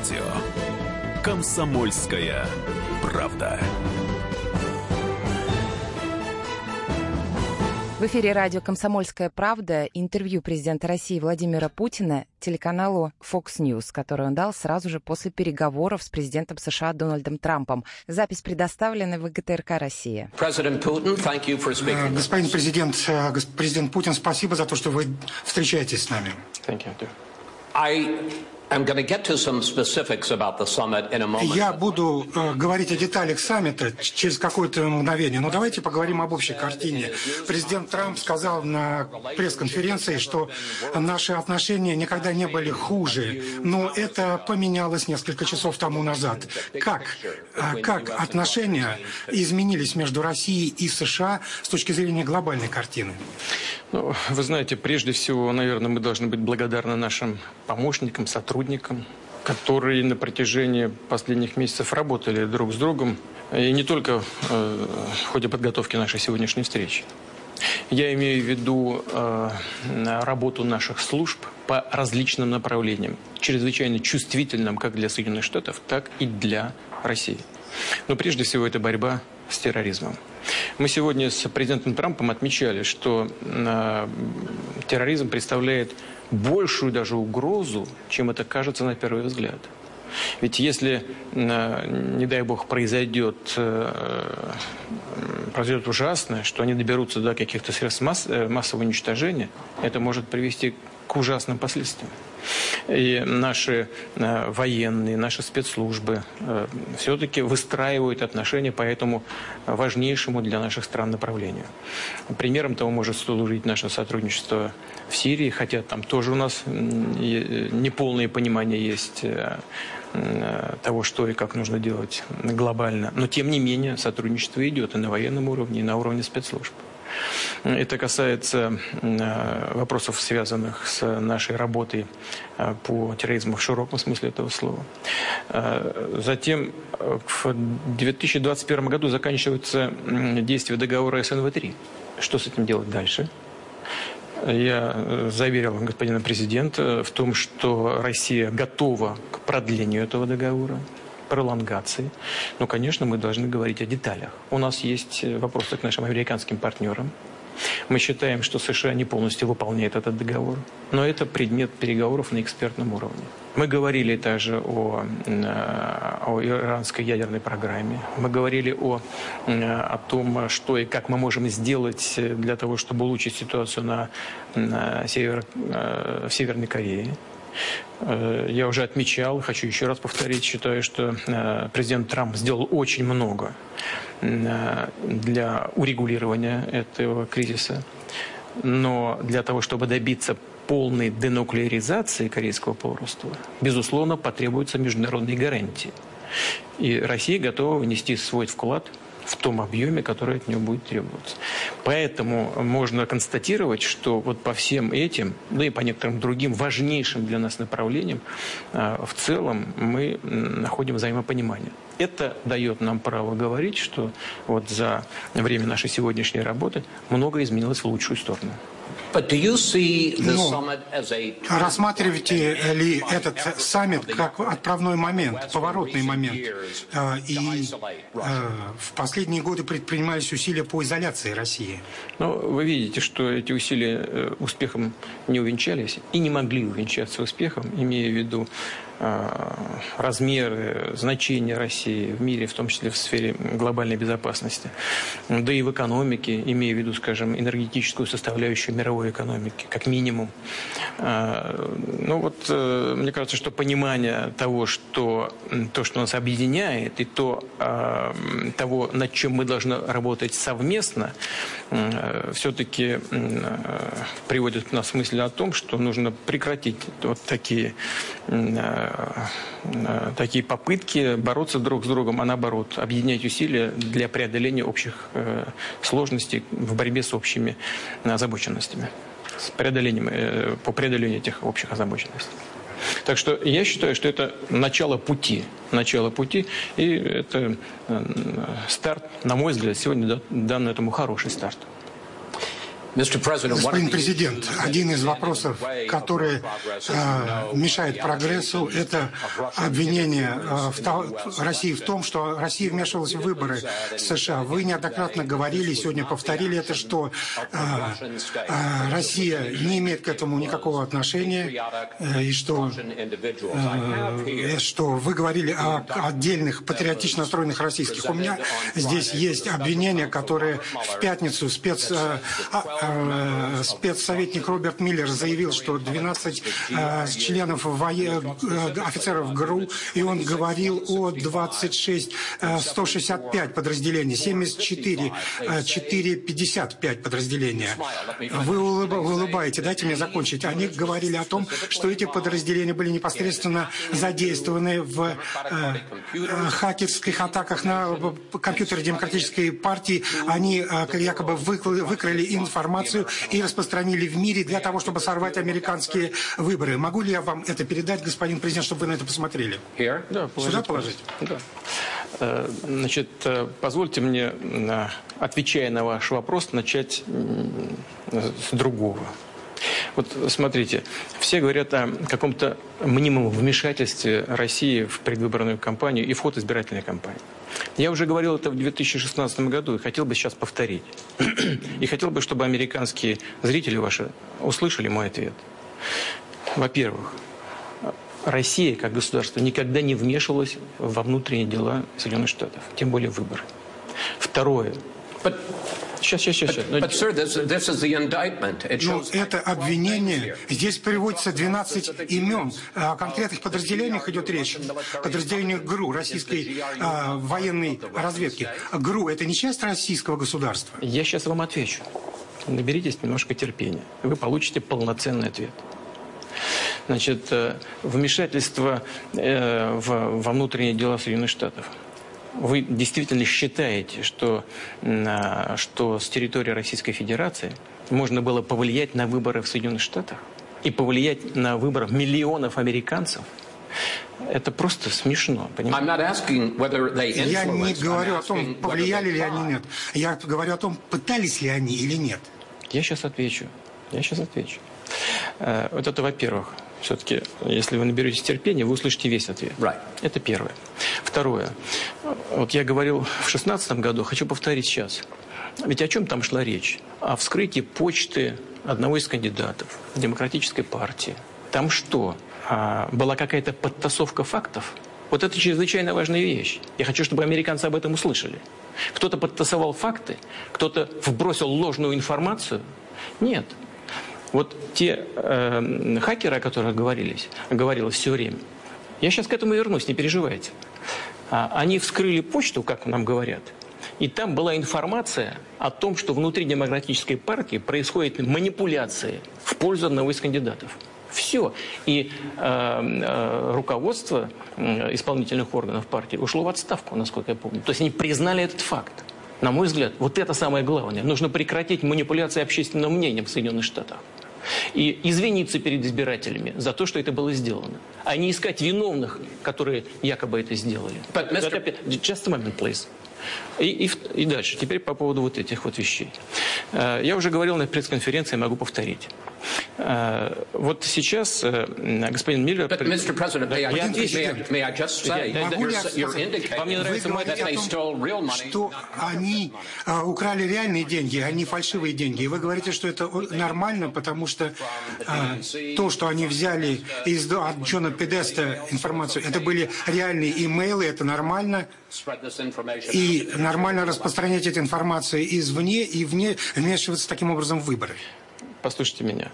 радио «Комсомольская правда». В эфире радио «Комсомольская правда» интервью президента России Владимира Путина телеканалу Fox News, который он дал сразу же после переговоров с президентом США Дональдом Трампом. Запись предоставлена в ГТРК «Россия». Э, господин президент, э, президент Путин, спасибо за то, что вы встречаетесь с нами. Thank you. I я буду э, говорить о деталях саммита через какое-то мгновение, но давайте поговорим об общей картине. Президент Трамп сказал на пресс-конференции, что наши отношения никогда не были хуже, но это поменялось несколько часов тому назад. Как, э, как отношения изменились между Россией и США с точки зрения глобальной картины? Ну, вы знаете, прежде всего, наверное, мы должны быть благодарны нашим помощникам, сотрудникам, которые на протяжении последних месяцев работали друг с другом, и не только э, в ходе подготовки нашей сегодняшней встречи. Я имею в виду э, работу наших служб по различным направлениям, чрезвычайно чувствительным как для Соединенных Штатов, так и для России. Но прежде всего это борьба с терроризмом. Мы сегодня с президентом Трампом отмечали, что э, терроризм представляет большую даже угрозу, чем это кажется на первый взгляд. Ведь если, э, не дай бог, произойдет, э, произойдет ужасное, что они доберутся до каких-то средств масс, э, массового уничтожения, это может привести к ужасным последствиям. И наши э, военные, наши спецслужбы э, все-таки выстраивают отношения по этому важнейшему для наших стран направлению. Примером того может служить наше сотрудничество в Сирии, хотя там тоже у нас неполное понимание есть э, того, что и как нужно делать глобально. Но тем не менее сотрудничество идет и на военном уровне, и на уровне спецслужб. Это касается э, вопросов, связанных с нашей работой э, по терроризму в широком смысле этого слова. Э, затем в 2021 году заканчивается действие договора СНВ-3. Что с этим делать дальше? Я заверил господина президента в том, что Россия готова к продлению этого договора пролонгации. Но, конечно, мы должны говорить о деталях. У нас есть э, вопросы к нашим американским партнерам. Мы считаем, что США не полностью выполняет этот договор, но это предмет переговоров на экспертном уровне. Мы говорили также о, э, о иранской ядерной программе. Мы говорили о, э, о том, что и как мы можем сделать для того, чтобы улучшить ситуацию на, на север, в Северной Корее. Э, я уже отмечал, хочу еще раз повторить, считаю, что э, президент Трамп сделал очень много э, для урегулирования этого кризиса. Но для того, чтобы добиться полной денуклеаризации Корейского полуострова, безусловно, потребуются международные гарантии. И Россия готова внести свой вклад – в том объеме, который от него будет требоваться. Поэтому можно констатировать, что вот по всем этим, да и по некоторым другим важнейшим для нас направлениям, а, в целом мы находим взаимопонимание. Это дает нам право говорить, что вот за время нашей сегодняшней работы многое изменилось в лучшую сторону. Но рассматриваете ли этот саммит как отправной момент, поворотный момент? Э, и э, в последние годы предпринимались усилия по изоляции России. Ну, вы видите, что эти усилия э, успехом не увенчались и не могли увенчаться успехом, имея в виду размеры, значения России в мире, в том числе в сфере глобальной безопасности, да и в экономике, имея в виду, скажем, энергетическую составляющую мировой экономики, как минимум. Э, ну вот, э, мне кажется, что понимание того, что то, что нас объединяет, и то, того, над чем мы должны работать совместно, все-таки приводит нас к мысли о том, что нужно прекратить вот такие Э, такие попытки бороться друг с другом, а наоборот, объединять усилия для преодоления общих э, сложностей в борьбе с общими озабоченностями, с преодолением, э, по преодолению этих общих озабоченностей. Так что я считаю, что это начало пути. Начало пути. И это старт, на мой взгляд, сегодня дан этому хороший старт. Господин президент, один из вопросов, который э, мешает прогрессу, это обвинение э, в, России в том, что Россия вмешивалась в выборы США. Вы неоднократно говорили, сегодня повторили это, что э, э, Россия не имеет к этому никакого отношения, э, и что, э, что вы говорили о отдельных патриотично настроенных российских. У меня здесь есть обвинения, которые в пятницу спец... А, Э, спецсоветник Роберт Миллер заявил, что 12 э, членов вое... Э, офицеров ГРУ, и он говорил о 26 165 подразделений, 74 455 подразделения. Вы, улыб... вы улыбаете, дайте мне закончить. Они говорили о том, что эти подразделения были непосредственно задействованы в хакерских атаках на компьютеры Демократической партии. Они якобы выкрали информацию и распространили в мире для того, чтобы сорвать американские выборы. Могу ли я вам это передать, господин президент, чтобы вы на это посмотрели? Here? Да, положить. Сюда положить? Да. Э, значит, э, позвольте мне, э, отвечая на ваш вопрос, начать с другого. Вот смотрите, все говорят о каком-то мнимом вмешательстве России в предвыборную кампанию и в ход избирательной кампании. Я уже говорил это в 2016 году и хотел бы сейчас повторить. и хотел бы, чтобы американские зрители ваши услышали мой ответ. Во-первых, Россия как государство никогда не вмешивалась во внутренние дела Соединенных Штатов, тем более выборы. Второе. Сейчас, сейчас, сейчас. But, but, sir, this, this is the indictment. It Но это обвинение. Здесь приводится 12 имен. О конкретных подразделениях идет речь. Подразделениях ГРУ, российской а, военной разведки. ГРУ – это не часть российского государства? Я сейчас вам отвечу. Наберитесь немножко терпения. Вы получите полноценный ответ. Значит, э, вмешательство э, в, во внутренние дела Соединенных Штатов – вы действительно считаете, что, а, что с территории Российской Федерации можно было повлиять на выборы в Соединенных Штатах и повлиять на выборы миллионов американцев? Это просто смешно, понимаете? Я не говорю о том, повлияли ли они нет. Я говорю о том, пытались ли они или нет. Я сейчас отвечу. Я сейчас отвечу. Э, вот это во-первых. Все-таки, если вы наберетесь терпения, вы услышите весь ответ. Right. Это первое. Второе. Вот я говорил в 2016 году, хочу повторить сейчас. Ведь о чем там шла речь? О вскрытии почты одного из кандидатов Демократической партии. Там что? А, была какая-то подтасовка фактов? Вот это чрезвычайно важная вещь. Я хочу, чтобы американцы об этом услышали. Кто-то подтасовал факты, кто-то вбросил ложную информацию. Нет. Вот те э, хакеры, о которых говорились, говорилось все время, я сейчас к этому вернусь, не переживайте. А, они вскрыли почту, как нам говорят, и там была информация о том, что внутри демократической партии происходят манипуляции в пользу одного из кандидатов. Все. И э, э, руководство э, исполнительных органов партии ушло в отставку, насколько я помню. То есть они признали этот факт. На мой взгляд, вот это самое главное. Нужно прекратить манипуляции общественным мнением в Соединенных Штатах и извиниться перед избирателями за то, что это было сделано, а не искать виновных, которые якобы это сделали. But, Mr. Just a moment, please. И, и, и дальше, теперь по поводу вот этих вот вещей. Э, я уже говорил на пресс-конференции, могу повторить. Э, вот сейчас э, господин Миллер... Mr. President, may I, may just say, что они а, украли реальные деньги, а не фальшивые деньги. И вы говорите, что это нормально, потому что то, что они взяли из, от Джона Педеста информацию, это были реальные имейлы, это нормально. И нормально распространять эту информацию извне и вне вмешиваться таким образом в выборы послушайте меня,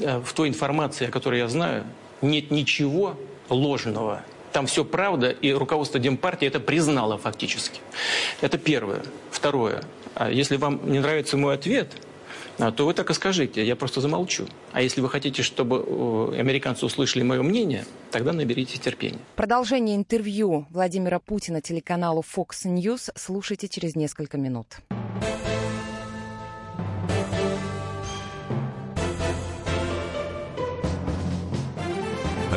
э, в той информации, о которой я знаю, нет ничего ложного. Там все правда, и руководство Демпартии это признало фактически. Это первое. Второе. А если вам не нравится мой ответ, а, то вы так и скажите, я просто замолчу. А если вы хотите, чтобы американцы услышали мое мнение, тогда наберите терпения. Продолжение интервью Владимира Путина телеканалу Fox News слушайте через несколько минут.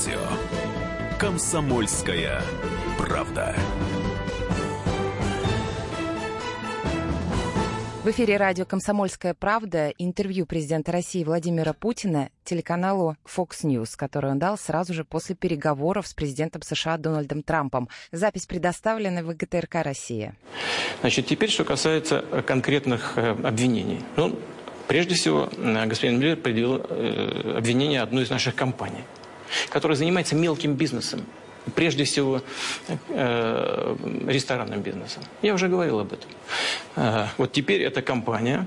Радио «Комсомольская правда». В эфире радио «Комсомольская правда» интервью президента России Владимира Путина телеканалу Fox News, который он дал сразу же после переговоров с президентом США Дональдом Трампом. Запись предоставлена в ГТРК «Россия». Значит, теперь, что касается э, конкретных э, обвинений. Ну, прежде всего, э, господин Миллер предъявил обвинение одной из наших компаний – который занимается мелким бизнесом, прежде всего э, ресторанным бизнесом. Я уже говорил об этом. Э, вот теперь эта компания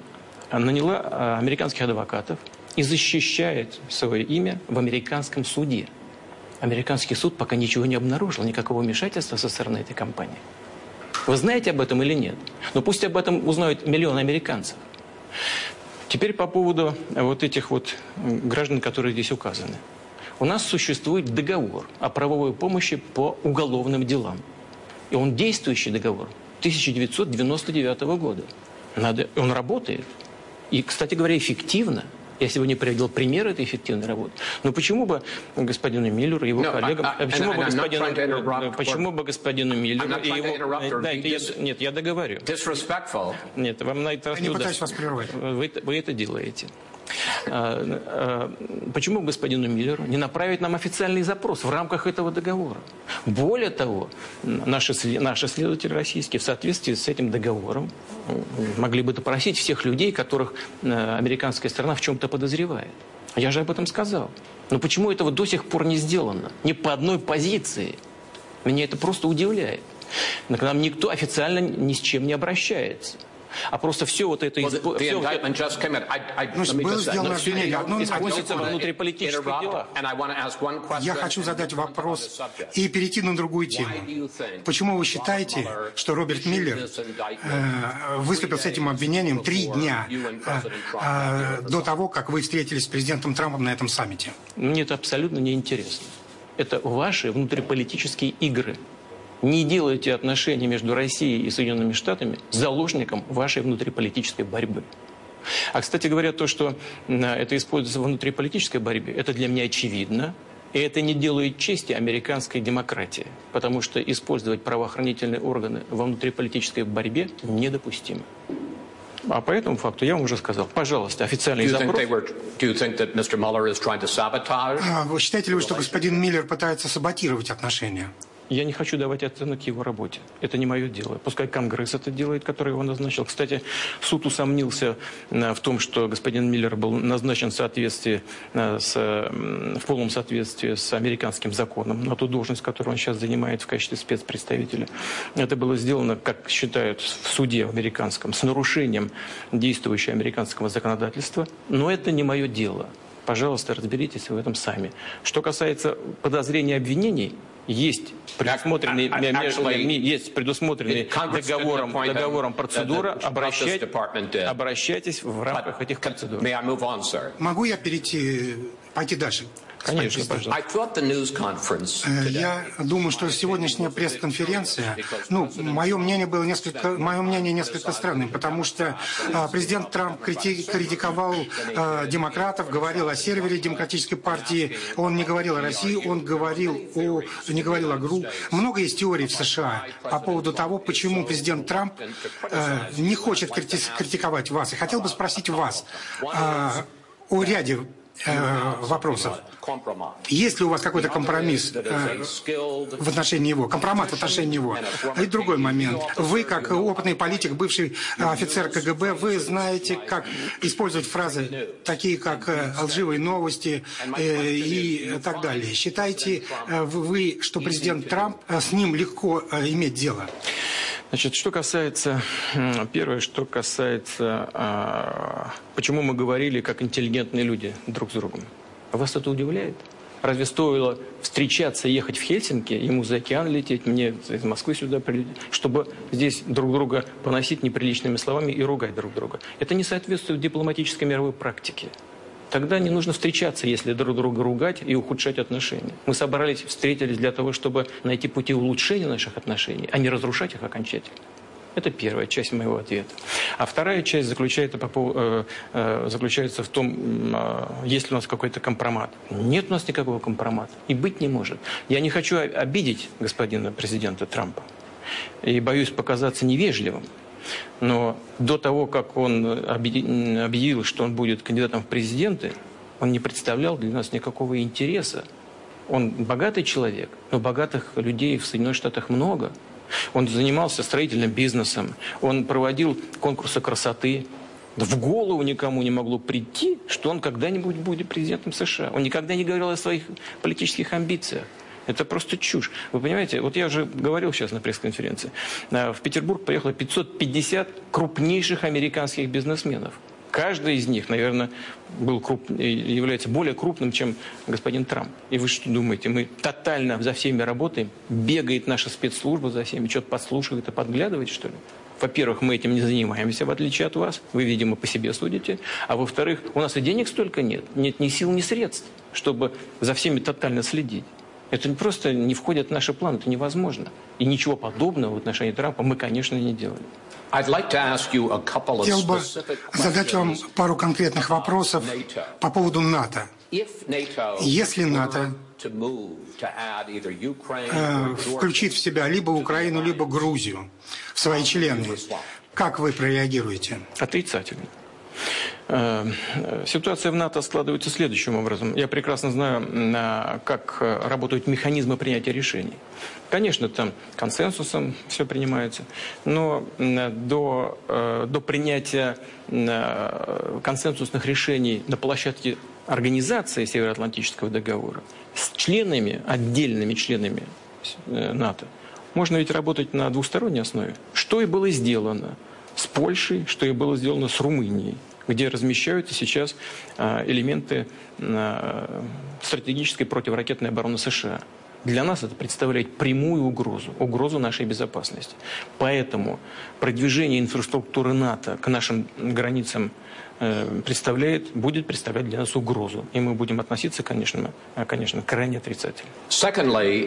наняла э, американских адвокатов и защищает свое имя в американском суде. Американский суд пока ничего не обнаружил, никакого вмешательства со стороны этой компании. Вы знаете об этом или нет? Но пусть об этом узнают миллионы американцев. Теперь по поводу вот этих вот граждан, которые здесь указаны. У нас существует договор о правовой помощи по уголовным делам. И он действующий договор 1999 года. Надо, он работает. И, кстати говоря, эффективно. Я сегодня привел пример этой эффективной работы. Но почему бы господину Миллеру и его no, коллегам... I, I, почему, бы господину, почему бы господину Миллеру и его... Да, это я, нет, я договорю. Нет, вам на это... Я не пытаюсь вас прервать. Вы, вы это делаете. А, а, почему господину Миллеру не направить нам официальный запрос в рамках этого договора? Более того, наши, наши следователи российские в соответствии с этим договором могли бы допросить всех людей, которых э, американская страна в чем-то подозревает. Я же об этом сказал. Но почему этого до сих пор не сделано? Ни по одной позиции. Меня это просто удивляет. К нам никто официально ни с чем не обращается а просто все вот это... Well, the, все вот ну, было сделано обвинение. Одно, используется во внутрипполитических делах. Я хочу задать вопрос и перейти на другую тему. Почему вы считаете, что Роберт Миллер э, выступил с этим обвинением три дня э, э, до того, как вы встретились с президентом Трампом на этом саммите? Мне это абсолютно неинтересно. Это ваши внутриполитические игры не делайте отношения между Россией и Соединенными Штатами заложником вашей внутриполитической борьбы. А, кстати говоря, то, что это используется в внутриполитической борьбе, это для меня очевидно. И это не делает чести американской демократии, потому что использовать правоохранительные органы во внутриполитической борьбе недопустимо. А по этому факту я вам уже сказал. Пожалуйста, официальный запрос. А, вы считаете ли вы, что господин Миллер пытается саботировать отношения? Я не хочу давать оценок его работе. Это не мое дело. Пускай Конгресс это делает, который его назначил. Кстати, суд усомнился э, в том, что господин Миллер был назначен в, соответствии э, с, в полном соответствии с американским законом на ту должность, которую он сейчас занимает в качестве спецпредставителя. Это было сделано, как считают в суде американском, с нарушением действующего американского законодательства. Но это не мое дело. Пожалуйста, разберитесь в этом сами. Что касается подозрений и обвинений, есть предусмотренные, actually, есть предусмотренные договором, договором процедура, обращайтесь, обращайтесь в рамках этих процедур. Могу я перейти, пойти дальше? Конечно, пожалуйста. Э, я думаю, что сегодняшняя пресс-конференция, ну, мое мнение было несколько, мое мнение несколько странным, потому что а, президент Трамп критиковал а, демократов, говорил о сервере демократической партии, он не говорил о России, он говорил о, не говорил о ГРУ. Много есть теорий в США по поводу того, почему президент Трамп а, не хочет критиковать вас. И хотел бы спросить вас о ряде э, вопросов. Есть ли у вас какой-то компромисс э, в отношении него, компромат в отношении него? И другой момент. Вы, как опытный политик, бывший офицер КГБ, вы знаете, как использовать фразы, такие как э, «лживые новости» э, и так далее. Считаете э, вы, что президент Трамп, э, с ним легко э, иметь дело? Значит, что касается, первое, что касается, а, почему мы говорили как интеллигентные люди друг с другом. Вас это удивляет? Разве стоило встречаться, ехать в Хельсинки, ему за океан лететь, мне из Москвы сюда прилететь, чтобы здесь друг друга поносить неприличными словами и ругать друг друга? Это не соответствует дипломатической мировой практике. Тогда не нужно встречаться, если друг друга ругать и ухудшать отношения. Мы собрались, встретились для того, чтобы найти пути улучшения наших отношений, а не разрушать их окончательно. Это первая часть моего ответа. А вторая часть заключается, по, э, э, заключается в том, э, есть ли у нас какой-то компромат. Нет у нас никакого компромата. И быть не может. Я не хочу обидеть господина президента Трампа. И боюсь показаться невежливым. Но до того, как он объявил, что он будет кандидатом в президенты, он не представлял для нас никакого интереса. Он богатый человек, но богатых людей в Соединенных Штатах много. Он занимался строительным бизнесом, он проводил конкурсы красоты. В голову никому не могло прийти, что он когда-нибудь будет президентом США. Он никогда не говорил о своих политических амбициях. Это просто чушь. Вы понимаете, вот я уже говорил сейчас на пресс-конференции. В Петербург приехало 550 крупнейших американских бизнесменов. Каждый из них, наверное, был круп... является более крупным, чем господин Трамп. И вы что думаете, мы тотально за всеми работаем? Бегает наша спецслужба за всеми, что-то подслушивает и подглядывает, что ли? Во-первых, мы этим не занимаемся, в отличие от вас. Вы, видимо, по себе судите. А во-вторых, у нас и денег столько нет. Нет ни сил, ни средств, чтобы за всеми тотально следить. Это просто не входит в наши планы, это невозможно. И ничего подобного в отношении Трампа мы, конечно, не делали. Хотел бы задать вам пару конкретных вопросов по поводу НАТО. Если НАТО э, включит в себя либо Украину, либо Грузию в свои члены, как вы прореагируете? Отрицательно. Э, ситуация в НАТО складывается следующим образом. Я прекрасно знаю, как работают механизмы принятия решений. Конечно, там консенсусом все принимается, но до, э, до принятия э, консенсусных решений на площадке организации Североатлантического договора с членами, отдельными членами НАТО, можно ведь работать на двусторонней основе. Что и было сделано с Польшей, что и было сделано с Румынией где размещаются сейчас а, элементы а, стратегической противоракетной обороны США. Для нас это представляет прямую угрозу, угрозу нашей безопасности. Поэтому продвижение инфраструктуры НАТО к нашим границам Э, представляет, будет представлять для нас угрозу. И мы будем относиться, конечно, э, конечно крайне отрицательно.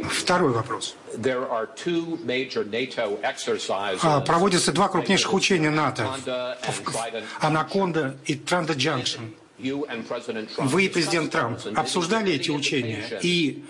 Второй вопрос. А, проводятся два крупнейших учения НАТО. Анаконда и Транда Джанкшн. Вы и президент Трамп обсуждали эти учения и,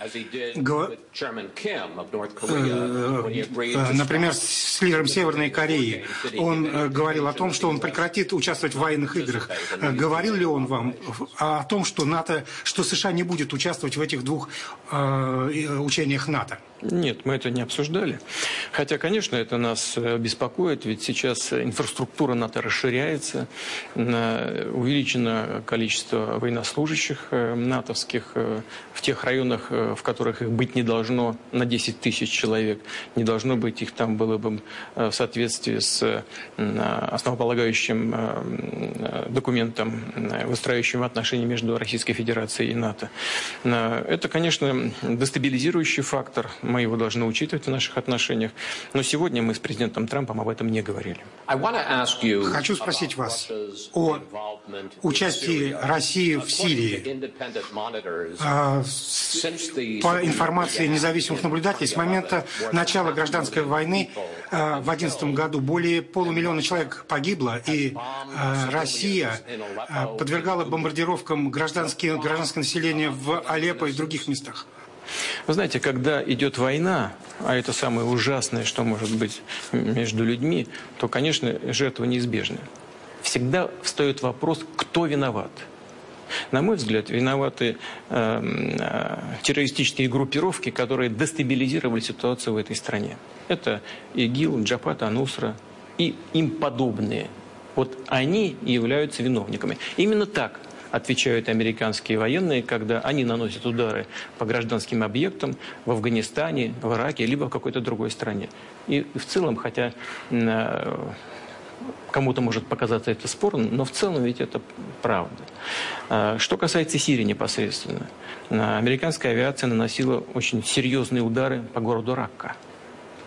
э, например, с лидером Северной Кореи, он э, говорил о том, что он прекратит участвовать в военных играх. Э, говорил ли он вам о том, что НАТО, что США не будет участвовать в этих двух учениях НАТО? Нет, мы это не обсуждали. Хотя, конечно, это нас э, беспокоит, ведь сейчас инфраструктура НАТО расширяется, увеличено количество военнослужащих э, натовских э, в тех районах, в которых их быть не должно, на 10 тысяч человек. Не должно быть их там было бы в соответствии с основополагающим документом, выстраивающим отношения между Российской Федерацией и НАТО. Это, конечно, дестабилизирующий фактор мы его должны учитывать в наших отношениях. Но сегодня мы с президентом Трампом об этом не говорили. Хочу спросить вас о участии России в Сирии. А, по информации независимых наблюдателей, с момента начала гражданской войны а, в 2011 году более полумиллиона человек погибло, и а, Россия подвергала бомбардировкам гражданское, гражданское население в Алеппо и других местах. Вы знаете, когда идет война, а это самое ужасное, что может быть между людьми, то, конечно, жертва неизбежна. Всегда встает вопрос, кто виноват. На мой взгляд, виноваты э, э, террористические группировки, которые дестабилизировали ситуацию в этой стране. Это ИГИЛ, Джапат, Анусра и им подобные. Вот они являются виновниками. Именно так отвечают американские военные, когда они наносят удары по гражданским объектам в Афганистане, в Ираке, либо в какой-то другой стране. И в целом, хотя э, кому-то может показаться это спорным, но в целом ведь это правда. Э, что касается Сирии непосредственно, американская авиация наносила очень серьезные удары по городу Ракка.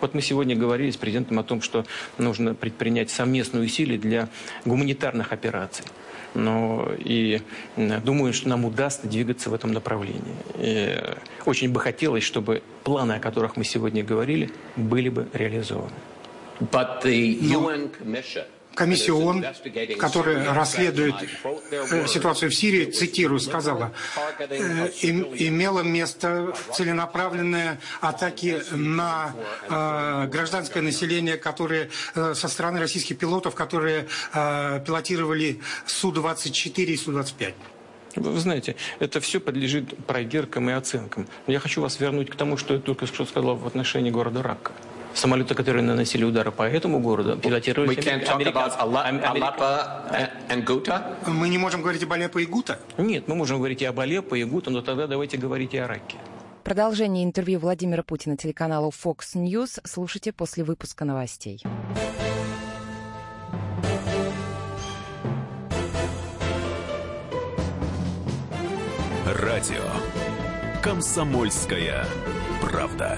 Вот мы сегодня говорили с президентом о том, что нужно предпринять совместные усилия для гуманитарных операций. Но и думаю, что нам удастся двигаться в этом направлении. И очень бы хотелось, чтобы планы, о которых мы сегодня говорили, были бы реализованы. But the UN Commission комиссия ООН, которая расследует э, ситуацию в Сирии, цитирую, сказала, э, имело место целенаправленные атаки на э, гражданское население, которые со стороны российских пилотов, которые пилотировали Су-24 и Су-25. Вы знаете, это все подлежит проверкам и оценкам. Я хочу вас вернуть к тому, что я только что сказал в отношении города Ракка. Самолеты, которые наносили удары по этому городу, пилотировались Мы не можем говорить об Алеппо и Гута? Нет, мы можем говорить и об Алеппо, и Гута, но тогда давайте говорить и о Раке. Продолжение интервью Владимира Путина телеканалу Fox News слушайте после выпуска новостей. Радио «Комсомольская правда».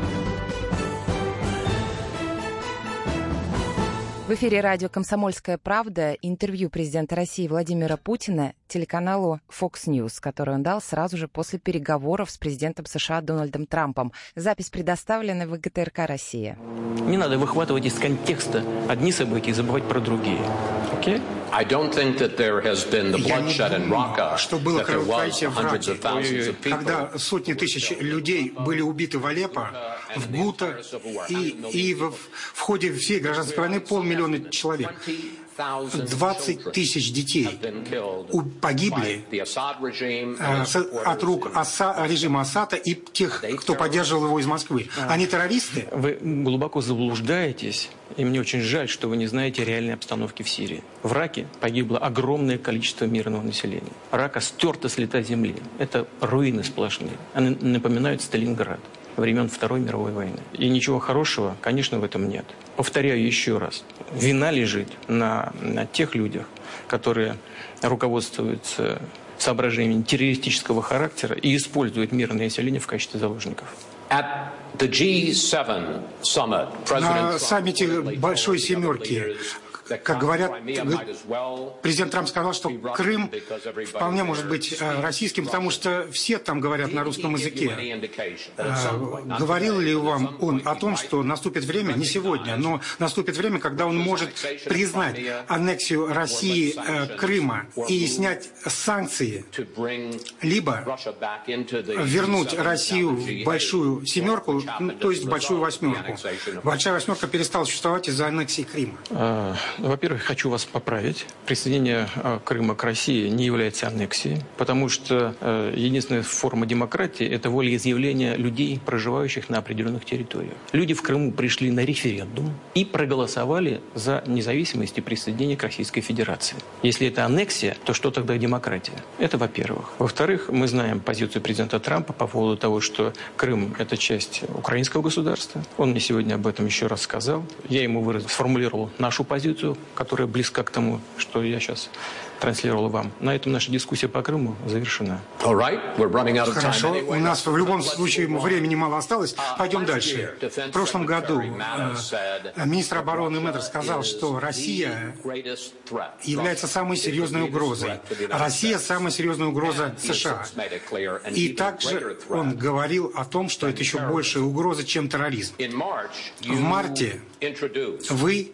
В эфире радио «Комсомольская правда» интервью президента России Владимира Путина телеканалу Fox News, который он дал сразу же после переговоров с президентом США Дональдом Трампом. Запись предоставлена в ГТРК «Россия». Не надо выхватывать из контекста одни события и забывать про другие. Окей? Okay? I don't think that there has been the bloodshed in Raqqa, что было кровопролитие в Раке, когда сотни тысяч людей были убиты в Алеппо, в Гута и, и в, в ходе всей гражданской войны полмиллиона человек. 20 тысяч детей погибли э, от рук Аса, режима Асада и тех, кто поддерживал его из Москвы. Они террористы? Вы глубоко заблуждаетесь, и мне очень жаль, что вы не знаете реальной обстановки в Сирии. В Раке погибло огромное количество мирного населения. Рака стерта с лица земли. Это руины сплошные. Они напоминают Сталинград времен Второй мировой войны. И ничего хорошего, конечно, в этом нет. Повторяю еще раз. Вина лежит на, на тех людях, которые руководствуются соображениями террористического характера и използывают мирное население в качестве заложников. На саммите Большой Семерки как говорят, президент Трамп сказал, что Крым вполне может быть э, российским, потому что все там говорят на русском языке. Э, говорил ли вам он о том, что наступит время, не сегодня, но наступит время, когда он может признать аннексию России э, Крыма и снять санкции, либо вернуть Россию в большую семерку, ну, то есть большую восьмерку. Большая восьмерка перестала существовать из-за аннексии Крыма. Во-первых, хочу вас поправить. Присоединение а, Крыма к России не является аннексией, потому что э, единственная форма демократии – это волеизъявление людей, проживающих на определенных территориях. Люди в Крыму пришли на референдум и проголосовали за независимость и присоединение к Российской Федерации. Если это аннексия, то что тогда демократия? Это во-первых. Во-вторых, мы знаем позицию президента Трампа по поводу того, что Крым – это часть украинского государства. Он мне сегодня об этом еще раз сказал. Я ему выразил, сформулировал нашу позицию которая близка к тому, что я сейчас транслировал вам. На этом наша дискуссия по Крыму завершена. Хорошо, у нас в любом случае времени мало осталось. Пойдем дальше. В прошлом году э, министр обороны Мэдр сказал, что Россия является самой серьезной угрозой. Россия самая серьезная угроза США. И также он говорил о том, что это еще большая угроза, чем терроризм. В марте вы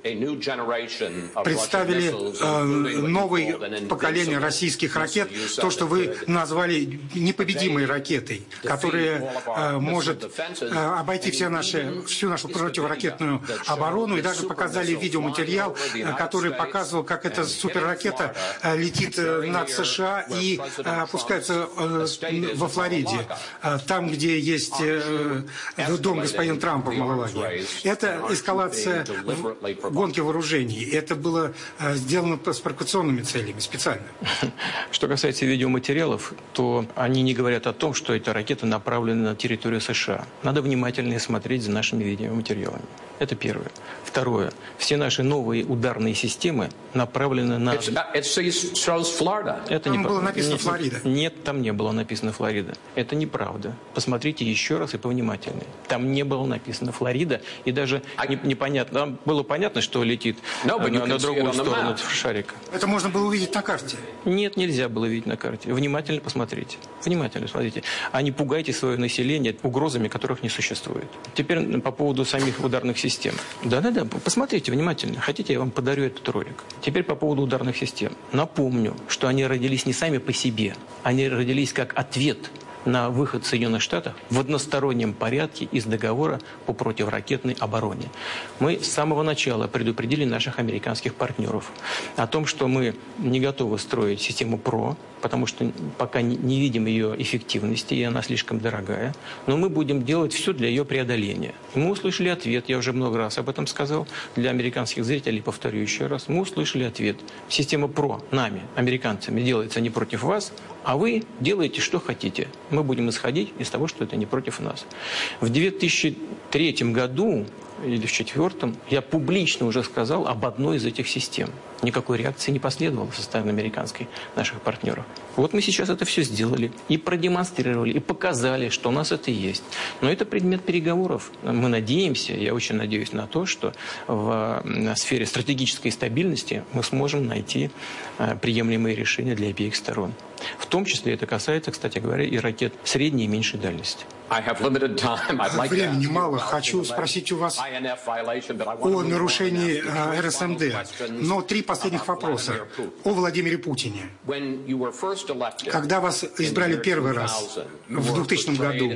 представили э, новый поколение российских ракет, то, что вы назвали непобедимой ракетой, которая э, может э, обойти все наши, всю нашу противоракетную оборону, и даже показали видеоматериал, э, который показывал, как эта суперракета летит над США и опускается во Флориде, там, где есть дом господина Трампа в Малалаге. Это эскалация гонки вооружений. Это было сделано с провокационными целями специально. Что касается видеоматериалов, то они не говорят о том, что эта ракета направлена на территорию США. Надо внимательно смотреть за нашими видеоматериалами. Это первое. Второе. Все наши новые ударные системы направлены на... It's, it shows Florida. Это Там не было написано Нет, «Флорида». Нет, там не было написано Флорида. Это неправда. Посмотрите еще раз и повнимательнее. Там не было написано Флорида, и даже не- непонятно. Там было понятно, что летит No, э, you на, на другую сторону шарика. Это можно было увидеть на карте. Нет, нельзя было видеть на карте. Внимательно посмотрите. Внимательно смотрите. А не пугайте свое население угрозами, которых не существует. Теперь по поводу самих ударных систем. Да-да-да, посмотрите внимательно. Хотите, я вам подарю этот ролик. Теперь по поводу ударных систем. Напомню, что они родились не сами по себе. Они родились как ответ на выход Соединенных Штатов в одностороннем порядке из договора по противоракетной обороне. Мы с самого начала предупредили наших американских партнеров о том, что мы не готовы строить систему ПРО, потому что пока не- видим ее эффективности, и она слишком дорогая, но мы будем делать все для ее преодоления. Мы услышали ответ, я уже много раз об этом сказал, для американских зрителей, повторю еще раз, мы услышали ответ. Система ПРО нами, американцами, делается не против вас, а вы делаете, что хотите. Мы будем исходить из того, что это не против нас. В 2003 году или в 2004 я публично уже сказал об одной из этих систем. Никакой реакции не последовало со стороны американской наших партнеров. Вот мы сейчас это все сделали и продемонстрировали, и показали, что у нас это есть. Но это предмет переговоров. Мы надеемся, я очень надеюсь на то, что в сфере стратегической стабильности мы сможем найти э, приемлемые решения для обеих сторон. В том числе это касается, кстати говоря, и ракет средней и меньшей дальности. Времени мало. Хочу спросить у вас о нарушении э, РСМД. Но три последних вопроса о Владимире Путине. Когда вас избрали первый раз 2000, you в were 2000 году,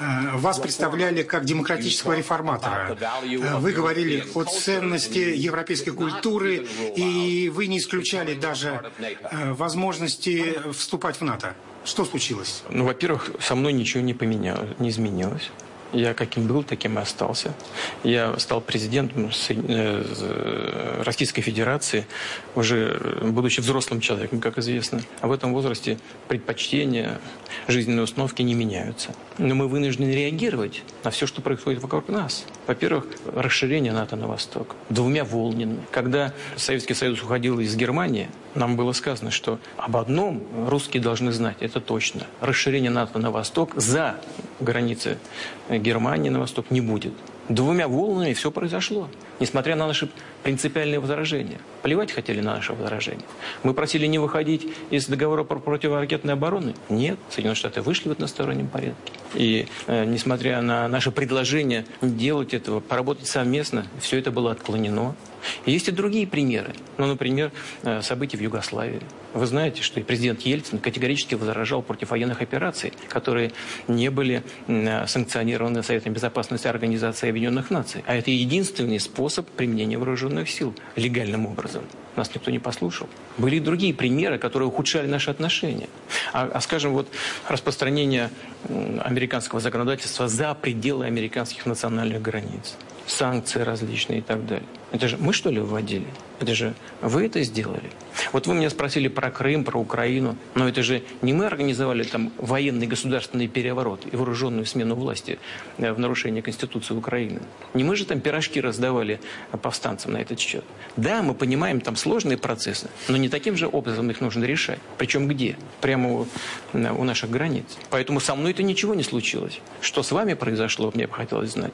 Э, Вас представляли как демократического реформатора. Э, Вы говорили о ценности европейской культуры, и вы не исключали даже возможности вступать в НАТО. Что случилось? Ну, во-первых, со мной ничего не поменялось, не изменилось. Я каким был, таким и остался. Я стал президентом Со- э, Российской Федерации, уже э, будучи взрослым человеком, как известно. А в этом возрасте предпочтения, жизненные установки не меняются. Но мы вынуждены реагировать на все, что происходит вокруг нас. Во-первых, расширение НАТО на восток двумя волнами. Когда Советский Союз уходил из Германии, нам было сказано, что об одном русские должны знать, это точно. Расширение НАТО на восток за границы Германии на восток не будет. Двумя волнами все произошло, несмотря на наши принципиальные возражения. Плевать хотели на наши возражения. Мы просили не выходить из договора про противоракетной обороны. Нет, Соединенные Штаты вышли в одностороннем порядке. И э, несмотря на наше предложение делать этого, поработать совместно, все это было отклонено. Есть и другие примеры. Ну, например, э, события в Югославии. Вы знаете, что и президент Ельцин категорически возражал против военных операций, которые не были санкционированы Советом Безопасности Организации Объединенных Наций. А это единственный способ применения вооруженных сил легальным образом. Нас никто не послушал. Были и другие примеры, которые ухудшали наши отношения. А, а, скажем, вот распространение американского законодательства за пределы американских национальных границ санкции различные и так далее. Это же мы, что ли, вводили? Это же вы это сделали. Вот вы меня спросили про Крым, про Украину, но это же не мы организовали там военный государственный переворот и вооруженную смену власти э, в нарушение Конституции Украины. Не мы же там пирожки раздавали повстанцам на этот счет. Да, мы понимаем там сложные процессы, но не таким же образом их нужно решать. Причем где? Прямо у, у наших границ. Поэтому со мной это ничего не случилось. Что с вами произошло, мне бы хотелось знать.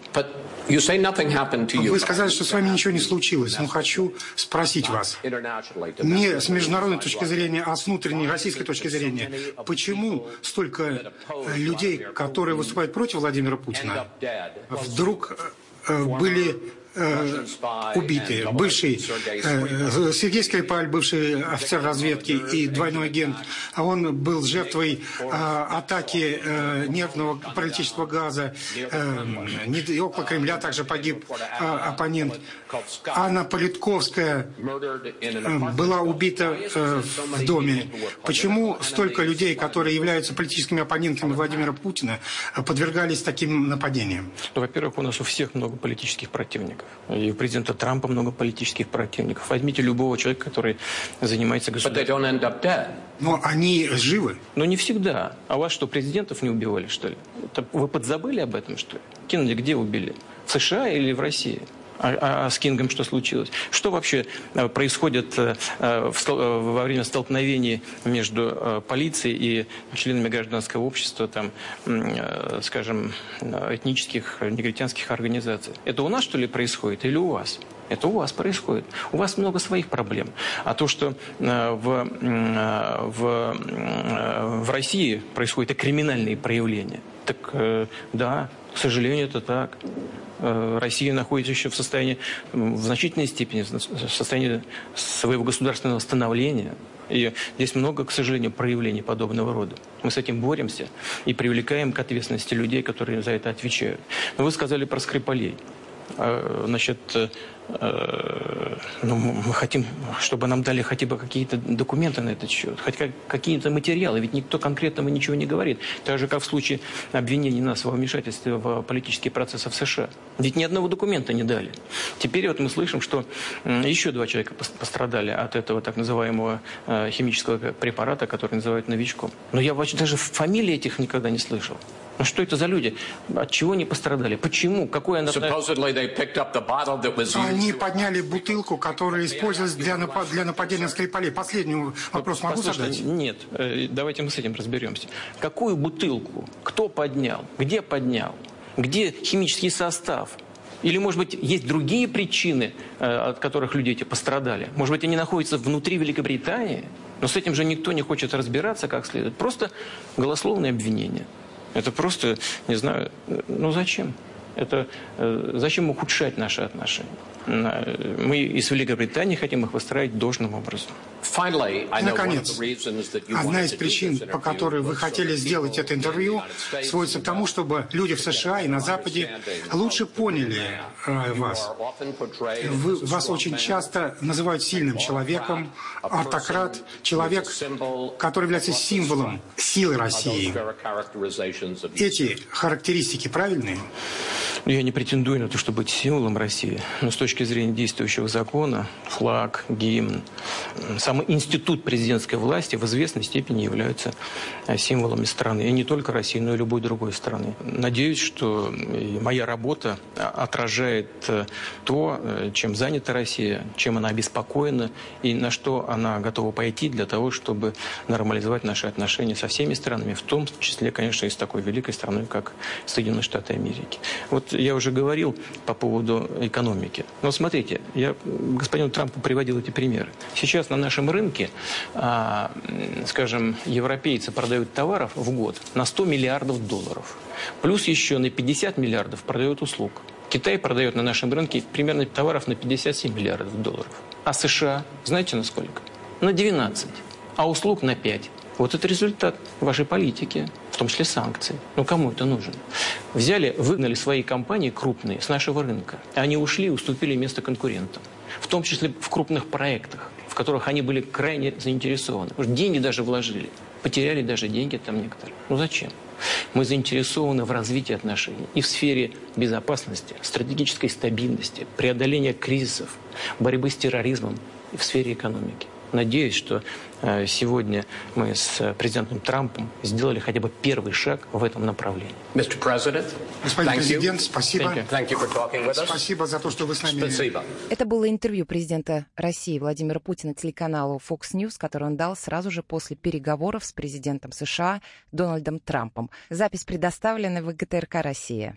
Вы сказали, что с вами ничего не случилось. Но хочу спросить вас, не с международной точки зрения, а с внутренней российской точки зрения, почему столько людей, которые выступают против Владимира Путина, вдруг э, были э. Бывший э, Сергей Скрипаль, бывший офицер разведки и двойной агент, а он был жертвой э, атаки э, нервного паралитического газа. Э, не, около Кремля также погиб э, оппонент. Анна Политковская э, была убита э, в доме. Почему столько людей, которые являются политическими оппонентами Владимира Путина, подвергались таким нападениям? Ну, во-первых, у нас у всех много политических противников противников. И у президента Трампа много политических противников. Возьмите любого человека, который занимается государством. Но они живы. Но не всегда. А вас что, президентов не убивали, что ли? Вы подзабыли об этом, что ли? Кеннеди где убили? В США или в России? А, а, а с Кингом что случилось? Что вообще э, происходит э, э, во время столкновений между полицией и членами гражданского общества, там, скажем, этнических негритянских организаций? Это у нас, что ли, происходит или у вас? Это у вас происходит. У вас много своих проблем. А то, что в, в, в России происходят криминальные проявления, так да, к сожалению, это так. Э, Россия находится еще в состоянии, в значительной степени, в состоянии своего государственного становления. И здесь много, к сожалению, проявлений подобного рода. Мы с этим боремся и привлекаем к ответственности людей, которые за это отвечают. Но вы сказали про Скрипалей. А, значит, Э, ну, мы хотим, чтобы нам дали хотя бы какие-то документы на этот счет, хотя какие-то материалы, ведь никто конкретно ничего не говорит. Так же, как в случае обвинений нас во вмешательстве в политические процессы в США. Ведь ни одного документа не дали. Теперь вот мы слышим, что еще два человека пострадали от этого так называемого э, химического препарата, который называют новичком. Но я даже фамилии этих никогда не слышал. Ну что это за люди? От чего они пострадали? Почему? Какой она... Они подняли бутылку, которая использовалась для, напад... для нападения на Скрипалей. Последний вопрос могу Послушайте, задать? Нет. Э, давайте мы с этим разберемся. Какую бутылку? Кто поднял? Где поднял? Где химический состав? Или, может быть, есть другие причины, э, от которых люди эти пострадали? Может быть, они находятся внутри Великобритании? Но с этим же никто не хочет разбираться как следует. Просто голословное обвинение. Это просто, не знаю, ну зачем? Это э, зачем ухудшать наши отношения? Мы из Великобритании хотим их выстраивать должным образом. Наконец, одна из причин, по которой вы хотели сделать это интервью, сводится к тому, чтобы люди в США и на Западе лучше поняли э, вас. Вы, вас очень часто называют сильным человеком, автократ, человек, который является символом силы России. Эти характеристики правильные? Я не претендую на то, чтобы быть символом России, но с точки зрения действующего закона, флаг, гимн, сам институт президентской власти в известной степени являются э, символами страны. И не только России, но и любой другой страны. Надеюсь, что моя работа а, отражает э, то, э, чем занята Россия, чем она обеспокоена и на что она готова пойти для того, чтобы нормализовать наши отношения со всеми странами, в том числе, конечно, и с такой великой страной, как Соединенные Штаты Америки. Вот я уже говорил по поводу экономики. Но смотрите, я господину Трампу приводил эти примеры. Сейчас на нашем рынке, а, скажем, европейцы продают товаров в год на 100 миллиардов долларов. Плюс еще на 50 миллиардов продают услуг. Китай продает на нашем рынке примерно товаров на 57 миллиардов долларов. А США, знаете на сколько? На 12. А услуг на 5. Вот это результат вашей политики, том числе санкций. Ну кому это нужно? Взяли, выгнали свои компании крупные с нашего рынка. Они ушли и уступили место конкурентам. В том числе в крупных проектах, в которых они были крайне заинтересованы. Деньги даже вложили. Потеряли даже деньги там некоторые. Ну зачем? Мы заинтересованы в развитии отношений и в сфере безопасности, стратегической стабильности, преодоления кризисов, борьбы с терроризмом и в сфере экономики. Надеюсь, что э, сегодня мы с президентом Трампом сделали хотя бы первый шаг в этом направлении. Господин президент, спасибо. Спасибо за то, что вы с нами. Спасибо. Это было интервью президента России Владимира Путина телеканалу Fox News, которое он дал сразу же после переговоров с президентом США Дональдом Трампом. Запись предоставлена в ГТРК «Россия».